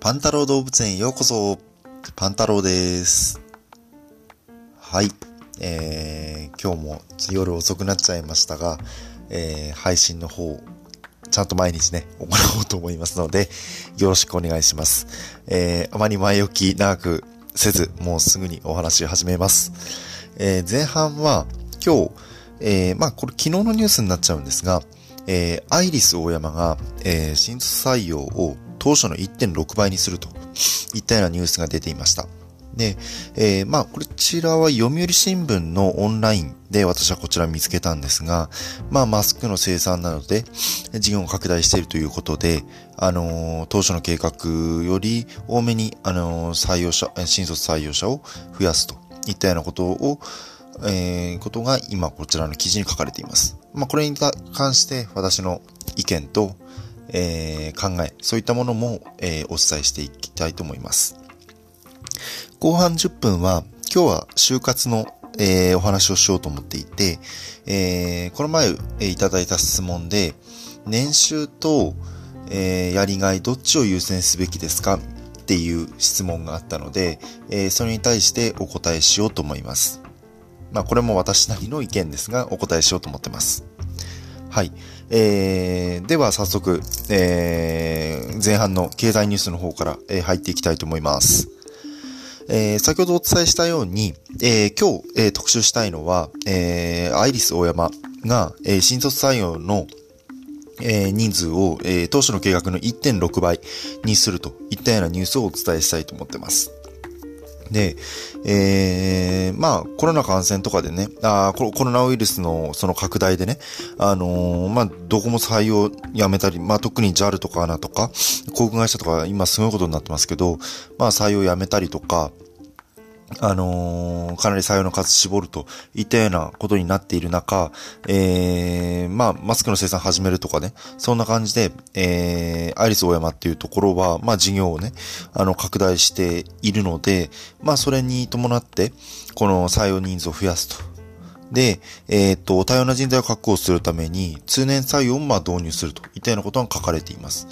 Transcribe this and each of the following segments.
パンタロウ動物園へようこそ。パンタロウです。はい。えー、今日も夜遅くなっちゃいましたが、えー、配信の方、ちゃんと毎日ね、行おうと思いますので、よろしくお願いします。えー、あまり前置き長くせず、もうすぐにお話を始めます。えー、前半は、今日、えー、まあ、これ昨日のニュースになっちゃうんですが、えー、アイリス大山が、えー、新卒採用を当初の1.6倍にするといったようなニュースが出ていました。で、えー、まあ、こちらは読売新聞のオンラインで私はこちら見つけたんですが、まあ、マスクの生産などで事業を拡大しているということで、あのー、当初の計画より多めに、あのー、採用者、新卒採用者を増やすといったようなことを、えー、ことが今こちらの記事に書かれています。まあ、これに関して私の意見と、えー、考え、そういったものも、えー、お伝えしていきたいと思います。後半10分は、今日は就活の、えー、お話をしようと思っていて、え、この前、え、いただいた質問で、年収と、え、やりがいどっちを優先すべきですか？っていう質問があったので、え、それに対してお答えしようと思います。まあ、これも私なりの意見ですが、お答えしようと思ってます。はい。えー、では早速、えー、前半の経済ニュースの方から、えー、入っていきたいと思います。えー、先ほどお伝えしたように、えー、今日、えー、特集したいのは、えー、アイリス大山が、えー、新卒採用の、えー、人数を、えー、当初の計画の1.6倍にするといったようなニュースをお伝えしたいと思ってます。で、えー、まあ、コロナ感染とかでね、あコロナウイルスのその拡大でね、あのー、まあ、どこも採用やめたり、まあ、特に JAL とか ANA とか、航空会社とか今すごいことになってますけど、まあ、採用やめたりとか、あのー、かなり採用の数絞るといったようなことになっている中、えー、まあ、マスクの生産始めるとかね、そんな感じで、えー、アイリス大山っていうところは、まあ、事業をね、あの、拡大しているので、まあ、それに伴って、この採用人数を増やすと。で、えっ、と、多様な人材を確保するために、通年採用をまあ導入するといったようなことが書かれています。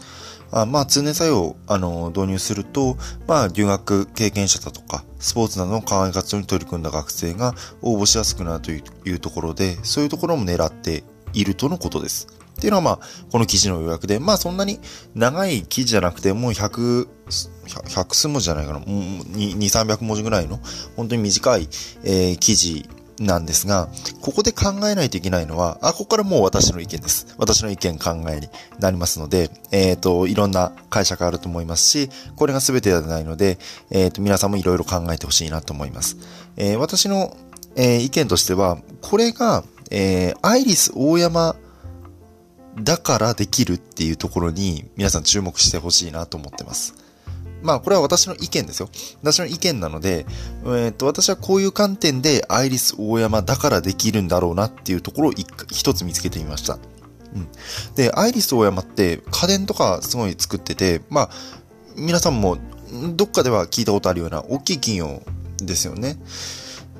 あまあ、通年採用、あの、導入すると、まあ、留学経験者だとか、スポーツなどの課外活動に取り組んだ学生が応募しやすくなるというところで、そういうところも狙っているとのことです。っていうのはまあ、この記事の予約で、まあそんなに長い記事じゃなくて、もう100、100数文字じゃないかな、もう2、300文字ぐらいの、本当に短い、えー、記事なんですが、ここで考えないといけないのは、あ、ここからもう私の意見です。私の意見考えになりますので、えっ、ー、と、いろんな解釈あると思いますし、これが全てではないので、えっ、ー、と、皆さんもいろいろ考えてほしいなと思います。えー、私の、え意見としては、これが、えアイリス大山だからできるっていうところに皆さん注目してほしいなと思ってます。まあ、これは私の意見ですよ。私の意見なので、えっ、と、私はこういう観点でアイリス大山だからできるんだろうなっていうところを一つ見つけてみました。うん。で、アイリス大山って家電とかすごい作ってて、まあ、皆さんもどっかでは聞いたことあるような大きい企業ですよね。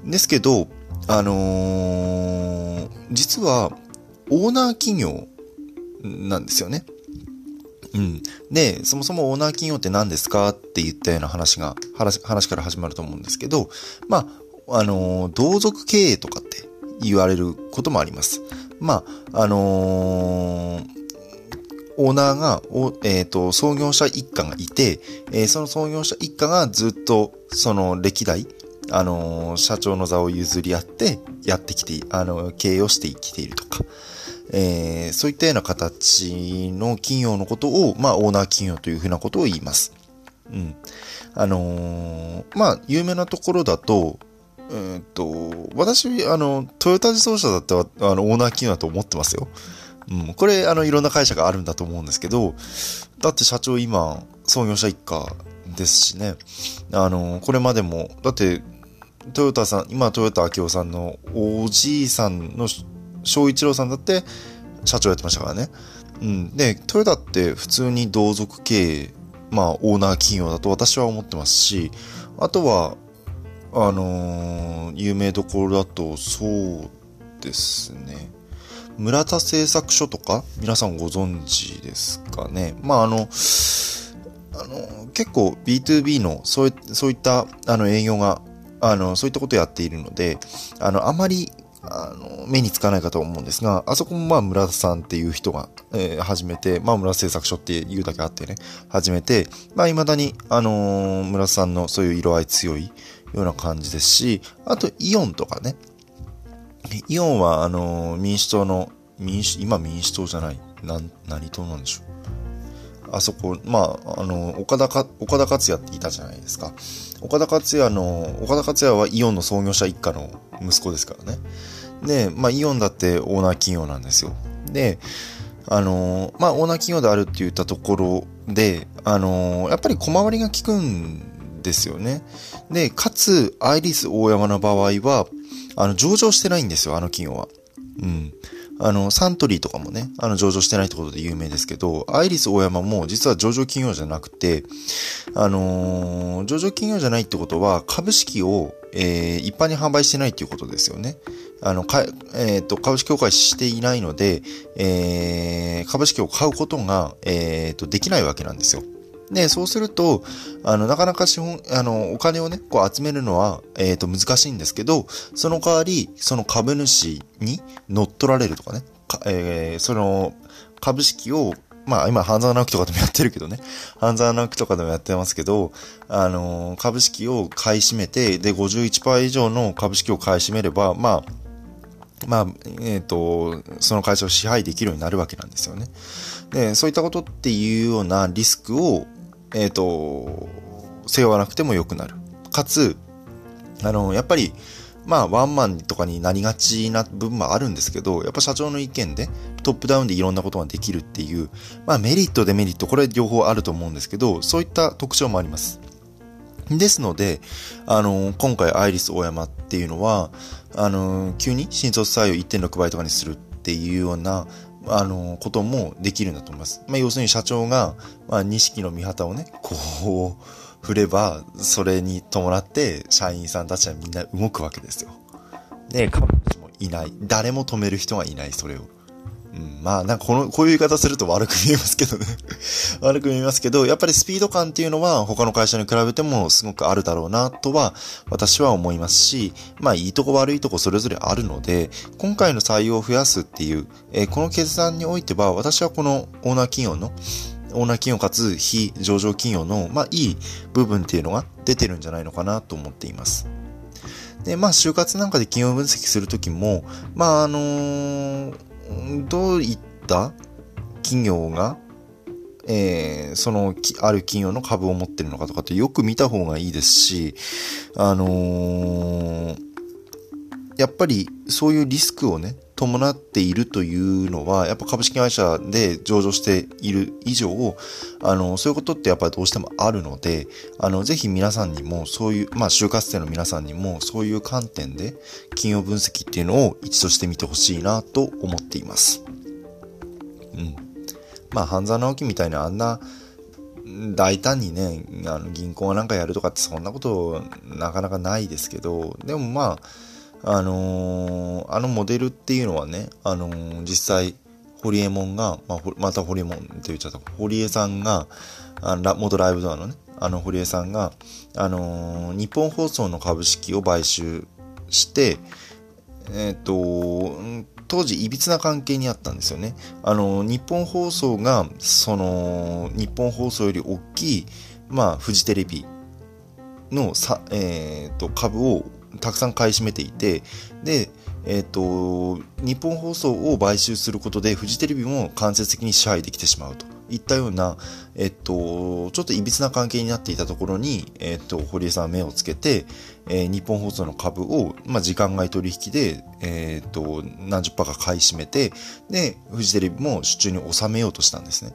ですけど、あのー、実はオーナー企業なんですよね。うん。で、そもそもオーナー企業って何ですかって言ったような話が、話、話から始まると思うんですけど、まあ、あのー、同族経営とかって言われることもあります。まあ、あのー、オーナーが、えっ、ー、と、創業者一家がいて、え、その創業者一家がずっと、その歴代、あの社長の座を譲り合って、やってきて、あの、経営をして生きているとか、えー、そういったような形の企業のことを、まあ、オーナー企業というふうなことを言います。うん。あのー、まあ、有名なところだと、うんと、私、あの、トヨタ自動車だってあの、オーナー企業だと思ってますよ。うん。これ、あの、いろんな会社があるんだと思うんですけど、だって社長今、創業者一家ですしね。あの、これまでも、だって、トヨタさん、今、トヨタ明夫さんのおじいさんの翔一郎さんだって社長やってましたからね。うん。で、トヨタって普通に同族経営、まあ、オーナー企業だと私は思ってますし、あとは、あのー、有名どころだと、そうですね。村田製作所とか、皆さんご存知ですかね。まあ、あの、あの、結構 B2B のそういそういったあの営業が、あの、そういったことをやっているので、あの、あまりあの、目につかないかと思うんですが、あそこもまあ村田さんっていう人が、えー、始めて、まあ村製作所っていうだけあってね、始めて、まあ未だに、あのー、村田さんのそういう色合い強いような感じですし、あとイオンとかね、イオンはあのー、民主党の、民主、今民主党じゃない、な、何党なんでしょう。あそこ、まあ、あの、岡田か、岡田克也っていたじゃないですか。岡田克也の、岡田克也はイオンの創業者一家の息子ですからね。で、まあ、イオンだってオーナー企業なんですよ。で、あのまあ、オーナー企業であるって言ったところで、あのやっぱり小回りが効くんですよね。で、かつ、アイリス大山の場合は、あの、上場してないんですよ、あの企業は。うん。あの、サントリーとかもね、あの、上場してないってことで有名ですけど、アイリス大山も実は上場企業じゃなくて、あのー、上場企業じゃないってことは、株式を、えー、一般に販売してないっていうことですよね。あの、か、えっ、と、株式協会していないので、えー、株式を買うことが、えっ、と、できないわけなんですよ。で、そうすると、あの、なかなか資本、あの、お金をね、こう集めるのは、えっ、ー、と、難しいんですけど、その代わり、その株主に乗っ取られるとかね、かえー、その、株式を、まあ今、半沢直樹とかでもやってるけどね、半沢直樹とかでもやってますけど、あの、株式を買い占めて、で、51%以上の株式を買い占めれば、まあ、まあ、えっ、ー、と、その会社を支配できるようになるわけなんですよね。で、そういったことっていうようなリスクを、えっ、ー、と、背負わなくても良くなる。かつ、あの、やっぱり、まあ、ワンマンとかになりがちな部分もあるんですけど、やっぱ社長の意見でトップダウンでいろんなことができるっていう、まあメリット、デメリット、これ両方あると思うんですけど、そういった特徴もあります。ですので、あの、今回アイリス大山っていうのは、あの、急に新卒採用1.6倍とかにするっていうような、あの、こともできるんだと思います。まあ、要するに社長が、まあ、錦の御旗をね、こう、振れば、それに伴って社員さんたちはみんな動くわけですよ。で、株主もいない。誰も止める人がいない、それを。うん、まあ、なんかこの、こういう言い方すると悪く見えますけどね 悪く見えますけど、やっぱりスピード感っていうのは他の会社に比べてもすごくあるだろうなとは私は思いますし、まあいいとこ悪いとこそれぞれあるので、今回の採用を増やすっていう、えー、この決断においては私はこのオーナー企業のオーナー企業かつ非上場企業の、まあ、いい部分っていうのが出てるんじゃないのかなと思っています。で、まあ、就活なんかで企業分析するときも、まあ、あのー、どういった企業が、えー、その、ある企業の株を持ってるのかとかってよく見た方がいいですし、あのー、やっぱりそういうリスクをね、伴っているというのは、やっぱ株式会社で上場している以上、あの、そういうことってやっぱりどうしてもあるので、あの、ぜひ皆さんにも、そういう、まあ、就活生の皆さんにも、そういう観点で、企業分析っていうのを一度してみてほしいなと思っています。うん。まあ、半沢直樹みたいなあんな、大胆にね、あの銀行がなんかやるとかってそんなことなかなかないですけど、でもまあ、あのー、あのモデルっていうのはね、あのー、実際、ホリエモンが、まあ、またホリエモンって言っちゃった、ホリエさんが、あの元ライブドアのね、あの、堀江さんが、あのー、日本放送の株式を買収して、えっ、と、当時、いびつな関係にあったんですよね。あの、日本放送が、その、日本放送より大きい、まあ、フジテレビのさ、えっ、と、株をたくさん買い占めていて、で、えっ、ー、と、日本放送を買収することで、フジテレビも間接的に支配できてしまうといったような、えっ、ー、と、ちょっといびつな関係になっていたところに、えっ、ー、と、堀江さんは目をつけて、え日本放送の株を、まあ、時間外取引で、えっ、と、何十パーか買い占めて、で、フジテレビも手中に収めようとしたんですね。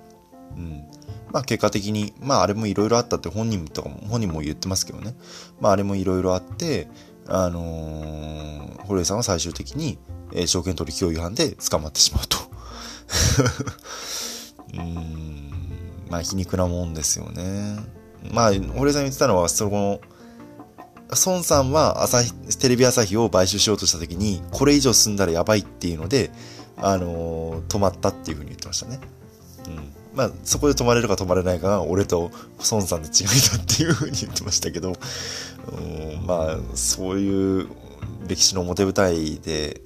うん。まあ結果的に、まああれもいろいろあったって本人とかも、本人も言ってますけどね。まああれもいろいろあって、あのー、堀江さんは最終的に、えー、証券取引法違反で捕まってしまうと。うん、まあ皮肉なもんですよね。まあ、堀江さん言ってたのは、その、孫さんは朝日、テレビ朝日を買収しようとした時に、これ以上進んだらやばいっていうので、あのー、止まったっていうふうに言ってましたね。うんまあ、そこで泊まれるか泊まれないかが俺と孫さんの違いだっていうふうに言ってましたけど、うん、まあ、そういう歴史の表舞台で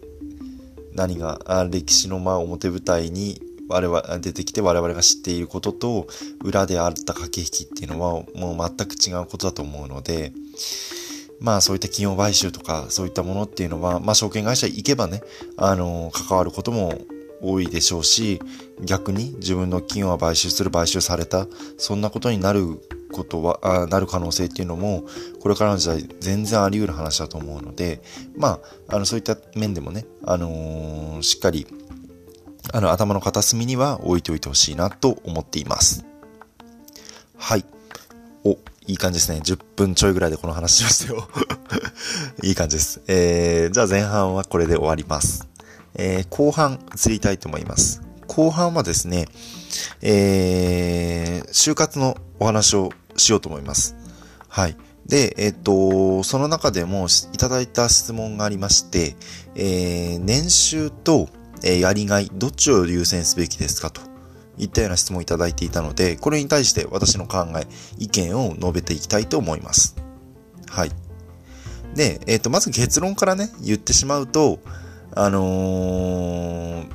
何が、あ歴史のまあ表舞台に我々出てきて我々が知っていることと裏であった駆け引きっていうのはもう全く違うことだと思うので、まあそういった企業買収とかそういったものっていうのは、まあ証券会社行けばね、あの、関わることも多いでしょうし、逆に自分の企業が買収する買収された、そんなことになることは、あなる可能性っていうのも、これからの時代全然あり得る話だと思うので、まあ、あの、そういった面でもね、あのー、しっかり、あの、頭の片隅には置いておいてほしいなと思っています。はい。お、いい感じですね。10分ちょいぐらいでこの話しましたよ。いい感じです。えー、じゃあ前半はこれで終わります。えー、後半移りたいと思います。後半はですね、えー、就活のお話をしようと思います。はい。で、えっ、と、その中でもいただいた質問がありまして、えー、年収と、えー、やりがい、どっちを優先すべきですか？といったような質問をいただいていたので、これに対して私の考え、意見を述べていきたいと思います。はい。で、えっ、と、まず結論からね、言ってしまうと、あのー、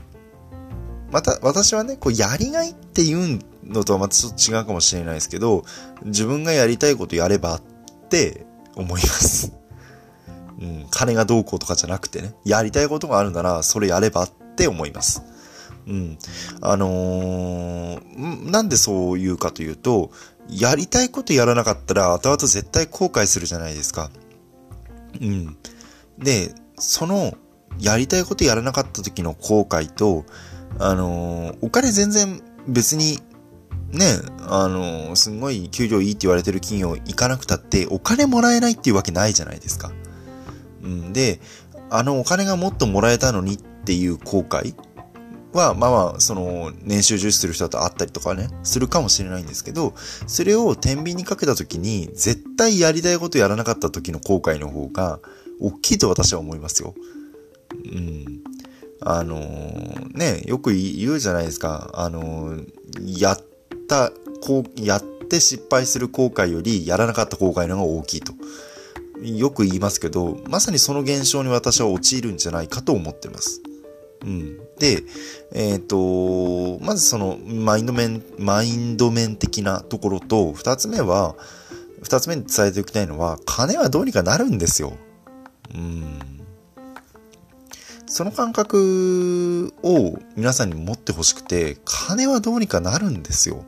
また、私はね、こう、やりがいっていうのとはまたちょっと違うかもしれないですけど、自分がやりたいことやればって思います。うん、金がどうこうとかじゃなくてね、やりたいことがあるなら、それやればって思います。うん。あのー、なんでそう言うかというと、やりたいことやらなかったら、後々絶対後悔するじゃないですか。うん。で、その、やりたいことやらなかった時の後悔と、あのー、お金全然別に、ね、あのー、すんごい給料いいって言われてる企業行かなくたって、お金もらえないっていうわけないじゃないですか。うん、で、あのお金がもっともらえたのにっていう後悔は、まあまあ、その、年収重視する人だとあったりとかね、するかもしれないんですけど、それを天秤にかけた時に、絶対やりたいことやらなかった時の後悔の方が、大きいと私は思いますよ。うん。あのー、ね、よく言うじゃないですか。あのー、やった、こう、やって失敗する後悔より、やらなかった後悔の方が大きいと。よく言いますけど、まさにその現象に私は陥るんじゃないかと思ってます。うん。で、えっ、ー、と、まずその、マインド面、マインド面的なところと、二つ目は、二つ目に伝えておきたいのは、金はどうにかなるんですよ。うん。その感覚を皆さんに持ってほしくて、金はどうにかなるんですよ。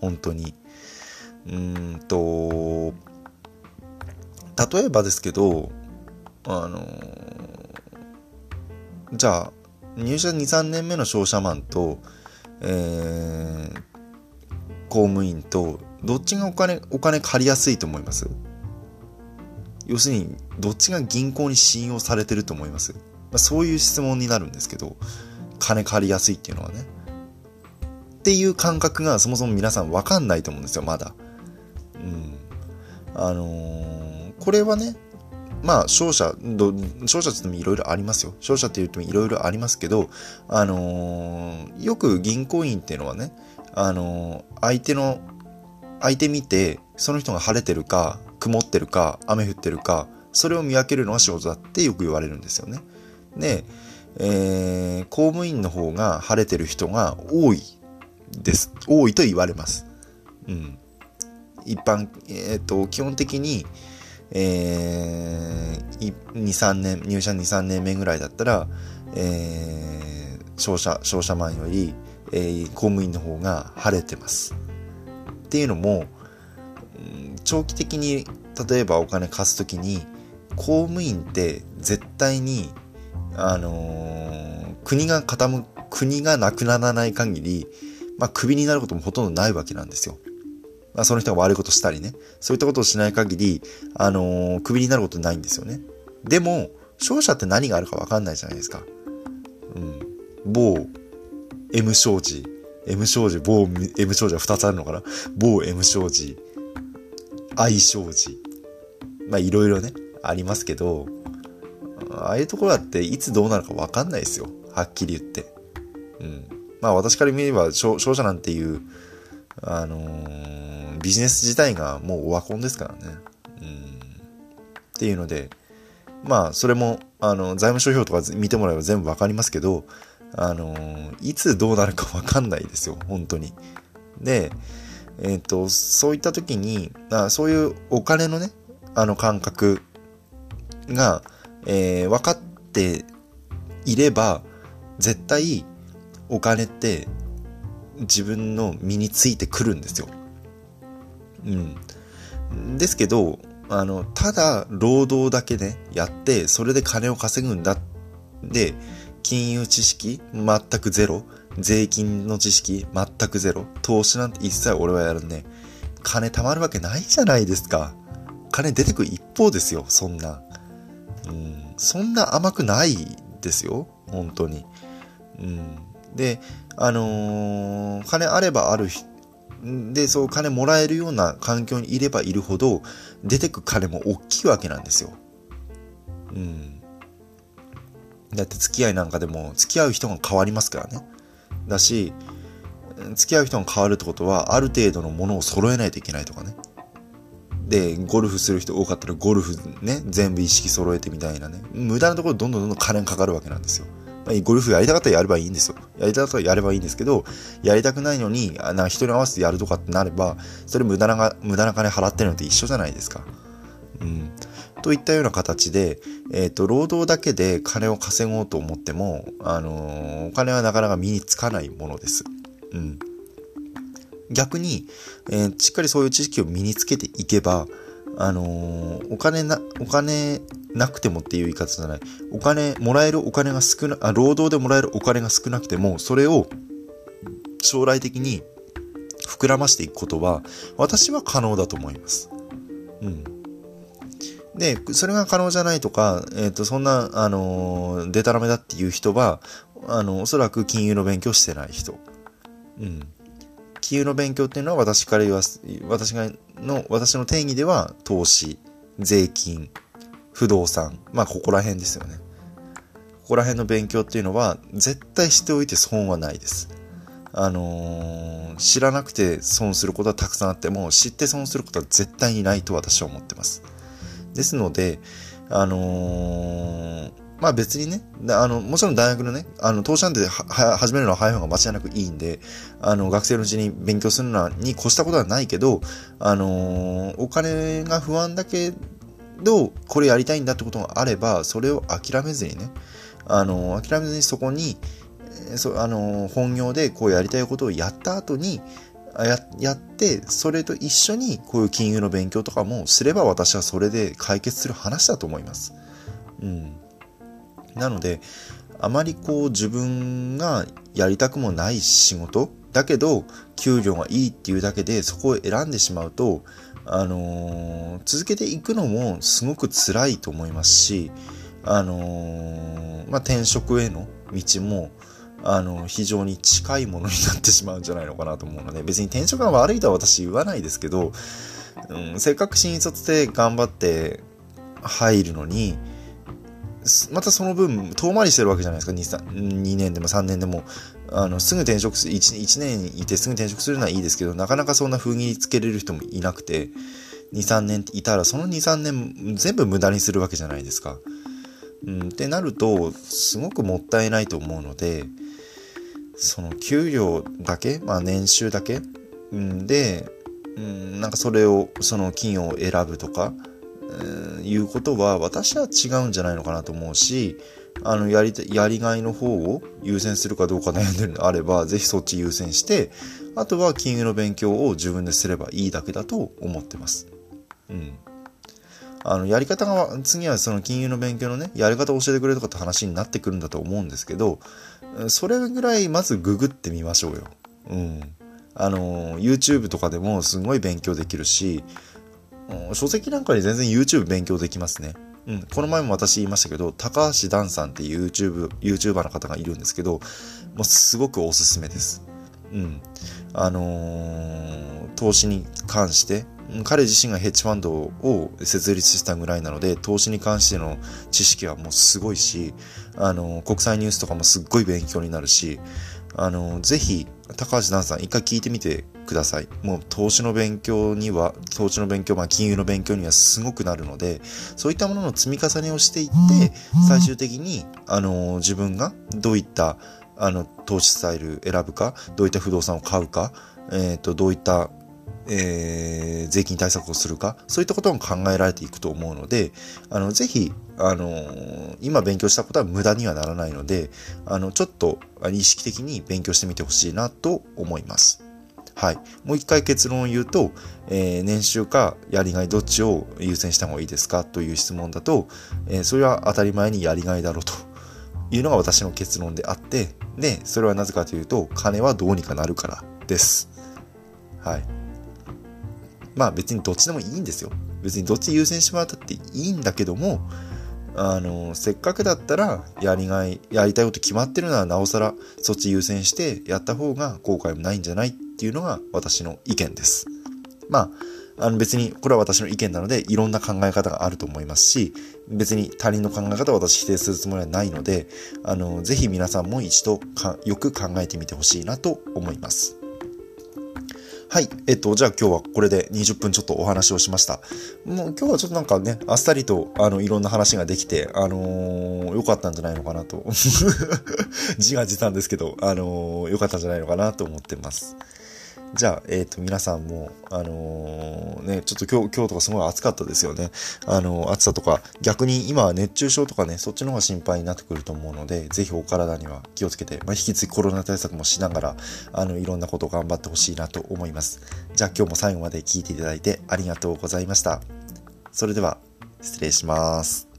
本当に。うんと、例えばですけど、あの、じゃあ、入社2、3年目の商社マンと、えー、公務員と、どっちがお金、お金借りやすいと思います？要するに、どっちが銀行に信用されてると思います？まあ、そういう質問になるんですけど、金借りやすいっていうのはね。っていう感覚がそもそも皆さんわかんないと思うんですよ、まだ。うん。あのー、これはね、まあ、商社、商社って言ってもいろいろありますよ。商社って言ってもいろいろありますけど、あのー、よく銀行員っていうのはね、あのー、相手の、相手見て、その人が晴れてるか、曇ってるか、雨降ってるか、それを見分けるのが仕事だってよく言われるんですよね。で、えー、公務員の方が晴れてる人が多いです。多いと言われます。うん。一般、えっ、ー、と、基本的に、えー、2、3年、入社2、3年目ぐらいだったら、えー、商社、商社マンより、えー、公務員の方が晴れてます。っていうのも、長期的に、例えばお金貸すときに、公務員って絶対にあのー、国が傾く、国がなくならない限り、まあ、クビになることもほとんどないわけなんですよ。まあ、その人が悪いことしたりね。そういったことをしない限り、あのー、クビになることないんですよね。でも、勝者って何があるかわかんないじゃないですか。うん。某 M 商事、M 商事、某 M 商事は2つあるのかな某 M 商事、I 商事。まあいろいろね、ありますけど、ああいうところだっていつどうなるかわかんないですよ。はっきり言って。うん。まあ私から見れば商社なんていう、あのー、ビジネス自体がもうオワコンですからね。うん。っていうので、まあそれも、あの、財務諸表とか見てもらえば全部わかりますけど、あのー、いつどうなるかわかんないですよ、本当に。で、えっ、ー、と、そういった時にあ、そういうお金のね、あの感覚が、えー、分かっていれば、絶対お金って自分の身についてくるんですよ。うん。ですけど、あの、ただ労働だけね、やって、それで金を稼ぐんだ。で、金融知識全くゼロ。税金の知識全くゼロ。投資なんて一切俺はやるね。金貯まるわけないじゃないですか。金出てくる一方ですよ、そんな。うん、そんな甘くないですよ、本当に。うん、で、あのー、金あればあるで、そう金もらえるような環境にいればいるほど、出てく金も大きいわけなんですよ。うん。だって付き合いなんかでも、付き合う人が変わりますからね。だし、付き合う人が変わるってことは、ある程度のものを揃えないといけないとかね。で、ゴルフする人多かったらゴルフね、全部意識揃えてみたいなね。無駄なところどんどんどんどん金かかるわけなんですよ。ゴルフやりたかったらやればいいんですよ。やりたかったらやればいいんですけど、やりたくないのに、な人に合わせてやるとかってなれば、それ無駄な、無駄な金払ってるのって一緒じゃないですか。うん。といったような形で、えっ、ー、と、労働だけで金を稼ごうと思っても、あのー、お金はなかなか身につかないものです。うん。逆に、えー、しっかりそういう知識を身につけていけば、あのー、お金な、お金なくてもっていう言い方じゃない。お金、もらえるお金が少な、あ、労働でもらえるお金が少なくても、それを将来的に膨らましていくことは、私は可能だと思います。うん。で、それが可能じゃないとか、えっ、ー、と、そんな、あのー、デタラメだっていう人は、あの、おそらく金融の勉強してない人。うん。金融の勉強っていうのは私から言わす、私がの、私の定義では投資、税金、不動産、まあここら辺ですよね。ここら辺の勉強っていうのは絶対しておいて損はないです。あのー、知らなくて損することはたくさんあっても知って損することは絶対にないと私は思ってます。ですので、あのー、まあ別にね、あの、もちろん大学のね、あの、投資なんて始めるのは早い方が間違いなくいいんで、あの、学生のうちに勉強するのに越したことはないけど、あのー、お金が不安だけど、これやりたいんだってことがあれば、それを諦めずにね、あのー、諦めずにそこに、そあの本業でこうやりたいことをやった後に、ややって、それと一緒にこういう金融の勉強とかもすれば私はそれで解決する話だと思います。うん。なので、あまりこう自分がやりたくもない仕事だけど、給料がいいっていうだけでそこを選んでしまうと、あのー、続けていくのもすごく辛いと思いますし、あのー、まあ、転職への道も、あの、非常に近いものになってしまうんじゃないのかなと思うので、別に転職が悪いとは私言わないですけど、うん、せっかく新卒で頑張って入るのに、またその分、遠回りしてるわけじゃないですか。2, 2年でも3年でも。あの、すぐ転職する、1, 1年いてすぐ転職するのはいいですけど、なかなかそんな風につけれる人もいなくて、2、3年いたら、その2、3年全部無駄にするわけじゃないですか。うん、ってなると、すごくもったいないと思うので、その給料だけ、まあ年収だけ、うん、で、うん、なんかそれを、その金を選ぶとか、いうことは私は違うんじゃないのかなと思うし、あの、やり、やりがいの方を優先するかどうか悩んでるのであれば、ぜひそっち優先して、あとは金融の勉強を自分ですればいいだけだと思ってます。うん。あの、やり方が、次はその金融の勉強のね、やり方を教えてくれとかって話になってくるんだと思うんですけど、それぐらいまずググってみましょうよ。うん。あの、YouTube とかでもすごい勉強できるし、書籍なんかに全然 YouTube 勉強できますね。うん、この前も私言いましたけど、高橋ダンさんっていう YouTube、YouTuber の方がいるんですけど、もうすごくおすすめです。うん。あのー、投資に関して、彼自身がヘッジファンドを設立したぐらいなので、投資に関しての知識はもうすごいし、あのー、国際ニュースとかもすっごい勉強になるし、あの、ぜひ、高橋蘭さん一回聞いてみてください。もう投資の勉強には、投資の勉強、まあ金融の勉強にはすごくなるので、そういったものの積み重ねをしていって、最終的に、あの、自分がどういった、あの、投資スタイル選ぶか、どういった不動産を買うか、えっ、ー、と、どういったえー、税金対策をするか、そういったことも考えられていくと思うので、あの、ぜひ、あのー、今勉強したことは無駄にはならないので、あの、ちょっと意識的に勉強してみてほしいなと思います。はい。もう一回結論を言うと、えー、年収かやりがいどっちを優先した方がいいですかという質問だと、えー、それは当たり前にやりがいだろうというのが私の結論であって、で、それはなぜかというと、金はどうにかなるからです。はい。まあ別にどっちでもいいんですよ。別にどっち優先してもらったっていいんだけども、あの、せっかくだったら、やりがい、やりたいこと決まってるならなおさら、そっち優先してやった方が後悔もないんじゃないっていうのが私の意見です。まあ、あの別に、これは私の意見なので、いろんな考え方があると思いますし、別に他人の考え方を私否定するつもりはないので、あの、ぜひ皆さんも一度かよく考えてみてほしいなと思います。はい。えっと、じゃあ今日はこれで20分ちょっとお話をしました。もう今日はちょっとなんかね、あっさりと、あの、いろんな話ができて、あのー、良かったんじゃないのかなと。自画自賛ですけど、あのー、良かったんじゃないのかなと思ってます。じゃあ、えっ、ー、と、皆さんも、あのー、ね、ちょっと今日、今日とかすごい暑かったですよね。あのー、暑さとか、逆に今は熱中症とかね、そっちの方が心配になってくると思うので、ぜひお体には気をつけて、まあ、引き続きコロナ対策もしながら、あの、いろんなことを頑張ってほしいなと思います。じゃあ今日も最後まで聞いていただいてありがとうございました。それでは、失礼します。